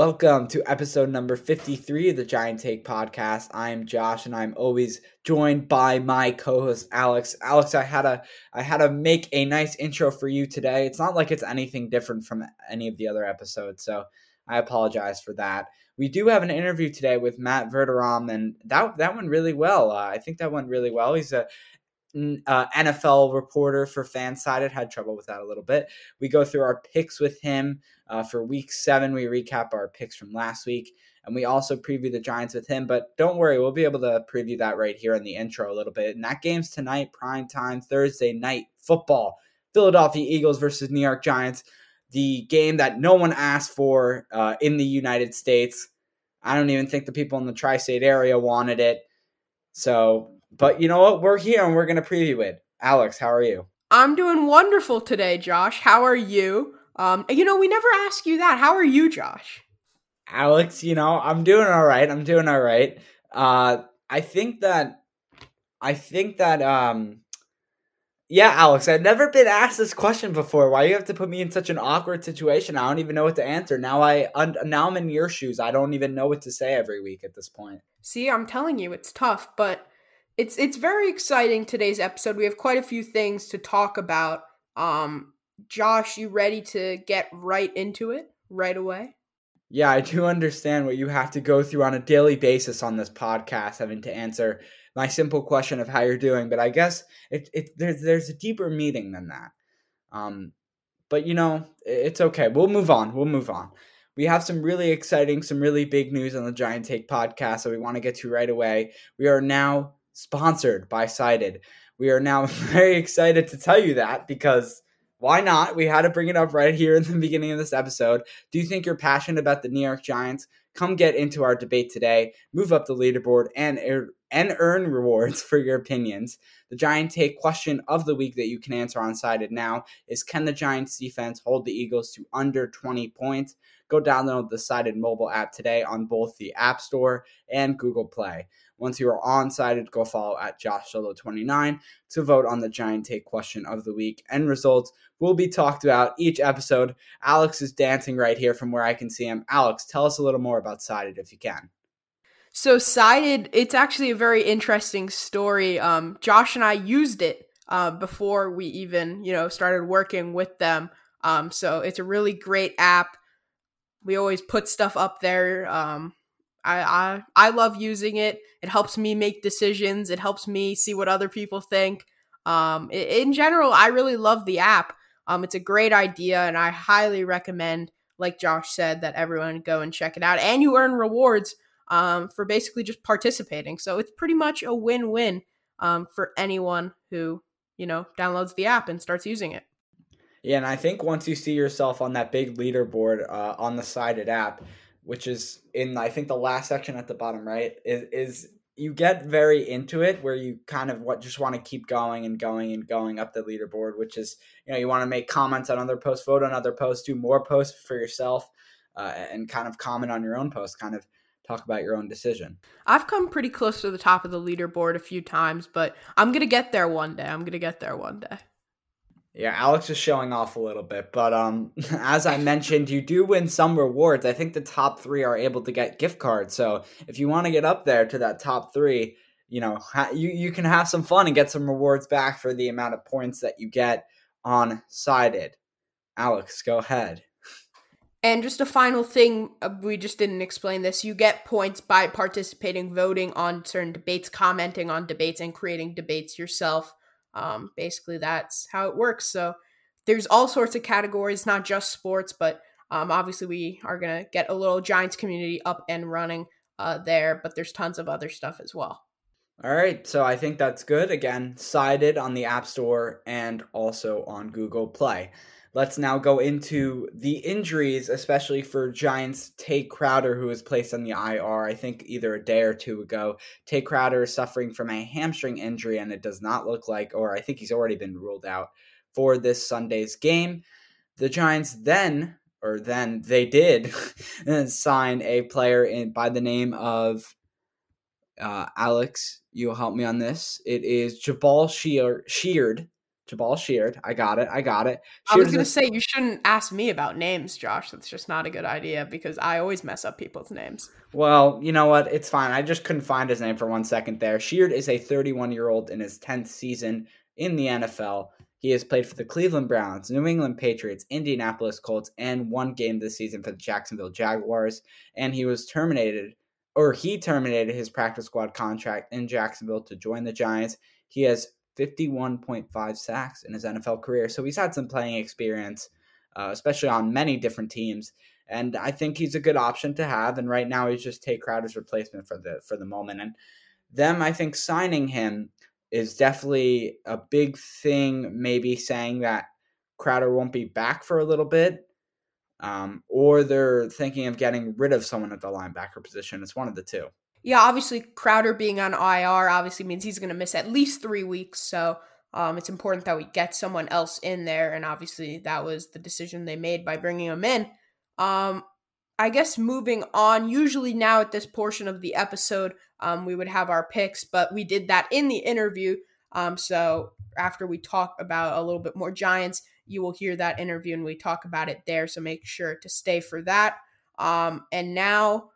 Welcome to episode number 53 of the Giant Take podcast. I'm Josh and I'm always joined by my co-host Alex. Alex, I had to I had to make a nice intro for you today. It's not like it's anything different from any of the other episodes, so I apologize for that. We do have an interview today with Matt Verderame, and that that went really well. Uh, I think that went really well. He's a uh, NFL reporter for Fansided. Had trouble with that a little bit. We go through our picks with him uh, for week seven. We recap our picks from last week, and we also preview the Giants with him. But don't worry, we'll be able to preview that right here in the intro a little bit. And that game's tonight, prime time, Thursday night football. Philadelphia Eagles versus New York Giants. The game that no one asked for uh, in the United States. I don't even think the people in the tri state area wanted it. So but you know what? We're here and we're going to preview it. Alex, how are you? I'm doing wonderful today, Josh. How are you? Um, you know, we never ask you that. How are you, Josh? Alex, you know, I'm doing all right. I'm doing all right. Uh, I think that, I think that, um, yeah, Alex, I've never been asked this question before. Why you have to put me in such an awkward situation? I don't even know what to answer. Now I, un- now I'm in your shoes. I don't even know what to say every week at this point. See, I'm telling you, it's tough, but it's it's very exciting today's episode. We have quite a few things to talk about. Um, Josh, you ready to get right into it right away? Yeah, I do understand what you have to go through on a daily basis on this podcast, having to answer my simple question of how you're doing. But I guess it, it there's there's a deeper meaning than that. Um, but you know, it's okay. We'll move on. We'll move on. We have some really exciting, some really big news on the Giant Take podcast that we want to get to right away. We are now sponsored by Sided. We are now very excited to tell you that because why not? We had to bring it up right here in the beginning of this episode. Do you think you're passionate about the New York Giants? Come get into our debate today. Move up the leaderboard and and earn rewards for your opinions. The Giant Take question of the week that you can answer on Sided now is Can the Giants defense hold the Eagles to under 20 points? Go download the Sided mobile app today on both the App Store and Google Play. Once you are on Sided, go follow at Josh Solo29 to vote on the Giant Take question of the week. End results will be talked about each episode. Alex is dancing right here from where I can see him. Alex, tell us a little more about Sided if you can. So Sided, it's actually a very interesting story. Um, Josh and I used it uh, before we even, you know, started working with them. Um, so it's a really great app. We always put stuff up there. Um, I, I I love using it. It helps me make decisions. It helps me see what other people think. Um, in general, I really love the app. Um, it's a great idea, and I highly recommend, like Josh said, that everyone go and check it out. And you earn rewards um, for basically just participating. So it's pretty much a win-win um, for anyone who you know downloads the app and starts using it. Yeah, and I think once you see yourself on that big leaderboard uh, on the sided app, which is in I think the last section at the bottom right is, is you get very into it where you kind of what just want to keep going and going and going up the leaderboard, which is you know you want to make comments on other posts, vote on other posts, do more posts for yourself, uh, and kind of comment on your own post, kind of talk about your own decision. I've come pretty close to the top of the leaderboard a few times, but I'm gonna get there one day. I'm gonna get there one day. Yeah, Alex is showing off a little bit, but um, as I mentioned, you do win some rewards. I think the top three are able to get gift cards. So if you want to get up there to that top three, you know, ha- you you can have some fun and get some rewards back for the amount of points that you get on sided. Alex, go ahead. And just a final thing, uh, we just didn't explain this. You get points by participating, voting on certain debates, commenting on debates, and creating debates yourself. Um, basically, that's how it works. So there's all sorts of categories, not just sports, but um, obviously we are gonna get a little Giants community up and running uh, there. But there's tons of other stuff as well. All right, so I think that's good. Again, sided on the App Store and also on Google Play. Let's now go into the injuries, especially for Giants Tae Crowder, who was placed on the IR, I think either a day or two ago. Tae Crowder is suffering from a hamstring injury, and it does not look like, or I think he's already been ruled out for this Sunday's game. The Giants then, or then they did, sign a player in by the name of uh, Alex. You'll help me on this. It is Jabaal Sheard, Sheard Jabaal Sheard. I got it. I got it. Sheard I was going to say, you shouldn't ask me about names, Josh. That's just not a good idea because I always mess up people's names. Well, you know what? It's fine. I just couldn't find his name for one second there. Sheard is a 31 year old in his 10th season in the NFL. He has played for the Cleveland Browns, New England Patriots, Indianapolis Colts, and one game this season for the Jacksonville Jaguars. And he was terminated, or he terminated his practice squad contract in Jacksonville to join the Giants. He has 51.5 sacks in his NFL career. So he's had some playing experience, uh, especially on many different teams. And I think he's a good option to have. And right now he's just Tae Crowder's replacement for the for the moment. And them, I think, signing him is definitely a big thing. Maybe saying that Crowder won't be back for a little bit. Um, or they're thinking of getting rid of someone at the linebacker position. It's one of the two yeah, obviously Crowder being on IR obviously means he's going to miss at least three weeks. So um, it's important that we get someone else in there, and obviously that was the decision they made by bringing him in. Um, I guess moving on. Usually now at this portion of the episode, um, we would have our picks, but we did that in the interview. Um, so after we talk about a little bit more Giants, you will hear that interview and we talk about it there. So make sure to stay for that. Um, and now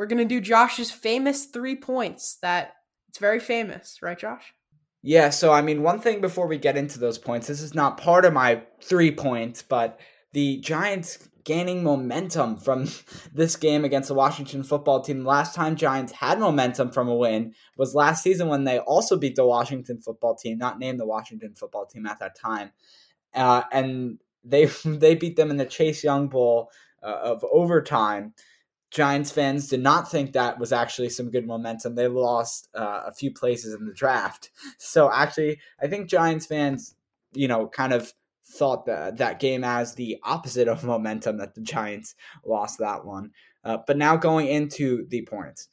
we're going to do Josh's famous three points that it's very famous, right, Josh? Yeah, so I mean, one thing before we get into those points, this is not part of my three points, but the Giants gaining momentum from this game against the Washington football team. The last time Giants had momentum from a win was last season when they also beat the Washington football team, not named the Washington football team at that time. Uh, and they they beat them in the Chase Young Bowl uh, of overtime. Giants fans did not think that was actually some good momentum. They lost uh, a few places in the draft. So actually, I think Giants fans, you know, kind of thought that that game as the opposite of momentum that the Giants lost that one. Uh, but now going into the points.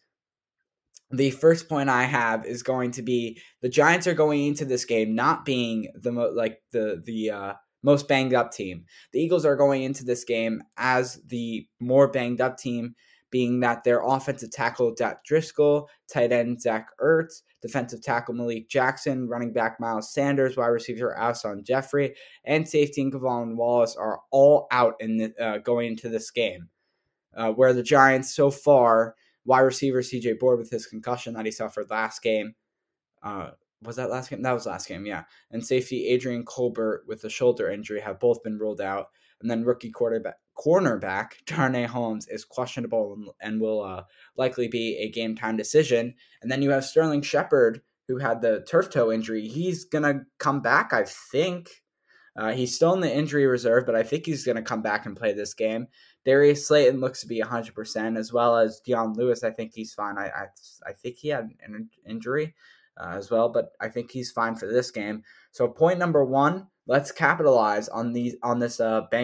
The first point I have is going to be the Giants are going into this game not being the mo- like the the uh, most banged up team. The Eagles are going into this game as the more banged up team, being that their offensive tackle, Jack Driscoll, tight end, Zach Ertz, defensive tackle, Malik Jackson, running back, Miles Sanders, wide receiver, Alshon Jeffery, and safety, K'Von Wallace are all out in the, uh, going into this game. Uh, where the Giants so far, wide receiver CJ Board with his concussion that he suffered last game, uh, was that last game? That was last game, yeah. And safety Adrian Colbert with a shoulder injury have both been ruled out. And then rookie quarterback cornerback Darnay Holmes is questionable and, and will uh, likely be a game time decision. And then you have Sterling Shepard who had the turf toe injury. He's gonna come back, I think. Uh, he's still in the injury reserve, but I think he's to come back and play this game. Darius Slayton looks to be 100%, as well as Dion Lewis. I think he's fine. I I, I think he had an injury uh, as well, but I think he's fine for this game. So point number one, let's capitalize on these on this uh,